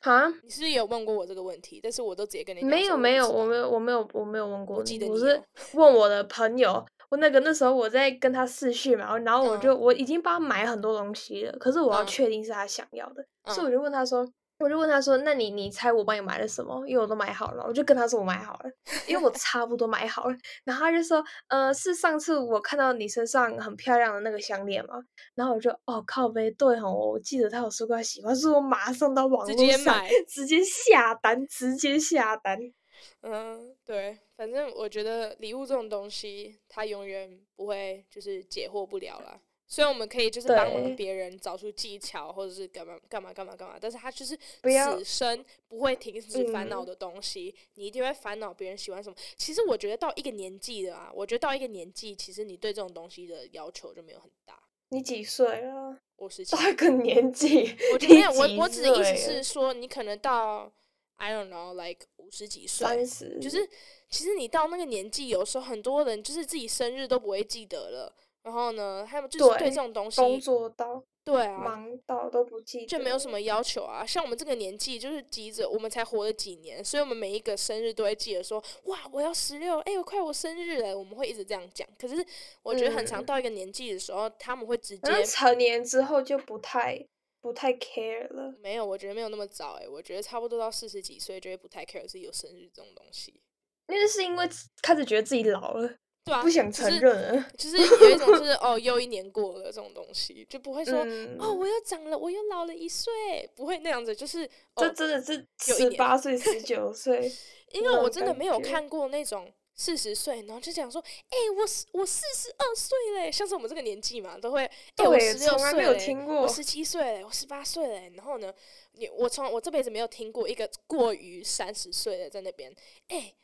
Speaker 2: 哈？
Speaker 1: 你是不是有问过我这个问题？但是我都直接跟你
Speaker 2: 没有没有，我没有我没有我没有问过你。我记得你我是问我的朋友，我那个那时候我在跟他试训嘛，然后我就、嗯、我已经帮他买很多东西了，可是我要确定是他想要的，嗯、所以我就问他说。我就问他说：“那你你猜我帮你买了什么？因为我都买好了。”我就跟他说：“我买好了，因为我 差不多买好了。”然后他就说：“呃，是上次我看到你身上很漂亮的那个项链吗？”然后我就：“哦，靠呗，对哦，我记得他有说过他喜欢，所以我马上到网络上直接买，直接下单，直接下单。”
Speaker 1: 嗯，对，反正我觉得礼物这种东西，它永远不会就是解惑不了啦。所以我们可以就是帮忙别人找出技巧，或者是干嘛干嘛干嘛干嘛，但是他就是此生不会停止烦恼的东西，你一定会烦恼别人喜欢什么。其实我觉得到一个年纪的啊，我觉得到一个年纪，其实你对这种东西的要求就没有很大。
Speaker 2: 你几岁啊？
Speaker 1: 我十七。
Speaker 2: 到一个年纪，
Speaker 1: 我觉得没有，我我只的意思是说，你可能到 I don't know，like 五十几岁，三十，就是其实你到那个年纪，有时候很多人就是自己生日都不会记得了。然后呢，他们就是对这种东西
Speaker 2: 工作到
Speaker 1: 对啊，
Speaker 2: 忙到都不记得，
Speaker 1: 就没有什么要求啊。像我们这个年纪，就是急着，我们才活了几年，所以我们每一个生日都会记得说，哇，我要十六，哎，我快我生日了，我们会一直这样讲。可是我觉得很常到一个年纪的时候，嗯、他们会直接
Speaker 2: 成年之后就不太不太 care 了。
Speaker 1: 没有，我觉得没有那么早，哎，我觉得差不多到四十几岁就会不太 care 自己有生日这种东西。
Speaker 2: 那是因为开始觉得自己老了。
Speaker 1: 对啊，
Speaker 2: 不想承认，
Speaker 1: 就是有一种就是 哦，又一年过了这种东西，就不会说、
Speaker 2: 嗯、
Speaker 1: 哦，我又长了，我又老了一岁，不会那样子，就是、哦、
Speaker 2: 这真的是十八岁、十九岁，
Speaker 1: 因为我真的没有看过那种四十岁，然后就讲说，哎、欸，我我四十二岁嘞，像是我们这个年纪嘛，都会，哎、欸，我十六岁嘞，我十七岁嘞，我十八岁嘞，然后呢，你我从我这辈子没有听过一个过于三十岁的在那边，哎、欸。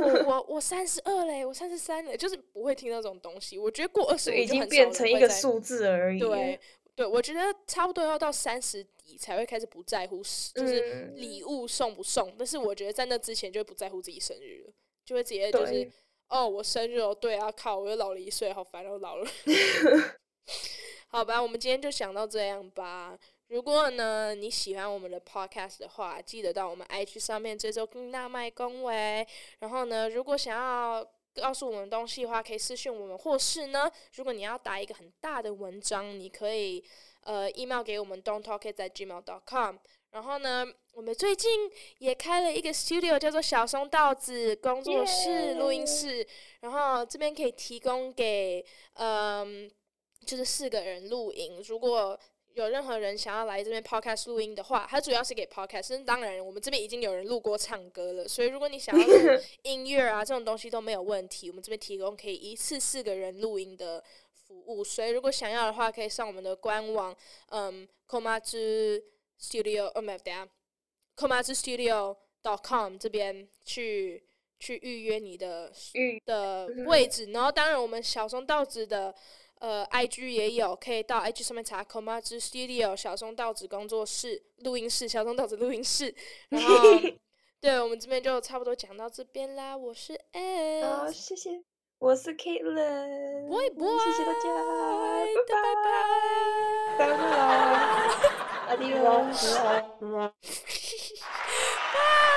Speaker 1: 我我我我三十二嘞，我三十三嘞，就是不会听那种东西。我觉得过二十
Speaker 2: 已经变成一个数字而已。
Speaker 1: 对对，我觉得差不多要到三十底才会开始不在乎，就是礼物送不送。嗯、但是我觉得在那之前就会不在乎自己生日了，就会直接就是哦，我生日哦，对啊，靠，我又老了一岁，好烦，我老了。好吧，我们今天就想到这样吧。如果呢你喜欢我们的 podcast 的话，记得到我们 IG 上面追踪金娜麦恭维。然后呢，如果想要告诉我们东西的话，可以私信我们，或是呢，如果你要打一个很大的文章，你可以呃 email 给我们 don't talk it 在 gmail.com。然后呢，我们最近也开了一个 studio，叫做小松道子工作室.录音室。然后这边可以提供给嗯、呃，就是四个人录音。如果有任何人想要来这边 podcast 录音的话，它主要是给 podcast。当然，我们这边已经有人录过唱歌了，所以如果你想要录音乐啊这种东西都没有问题。我们这边提供可以一次四个人录音的服务，所以如果想要的话，可以上我们的官网，嗯，Komatsu Studio，呃，没有，等下，Komatsu Studio dot com 这边去去预约你的的位置。然后，当然，我们小松道子的。呃，IG 也有，可以到 IG 上面查 Komatsu Studio 小松道子工作室录音室，小松道子录音室。然后，对，我们这边就差不多讲到这边啦。我是 L，
Speaker 2: 好，谢谢。我是 Kaitlyn，谢谢大家，
Speaker 1: 拜拜，拜拜，
Speaker 2: 拜拜，Adios。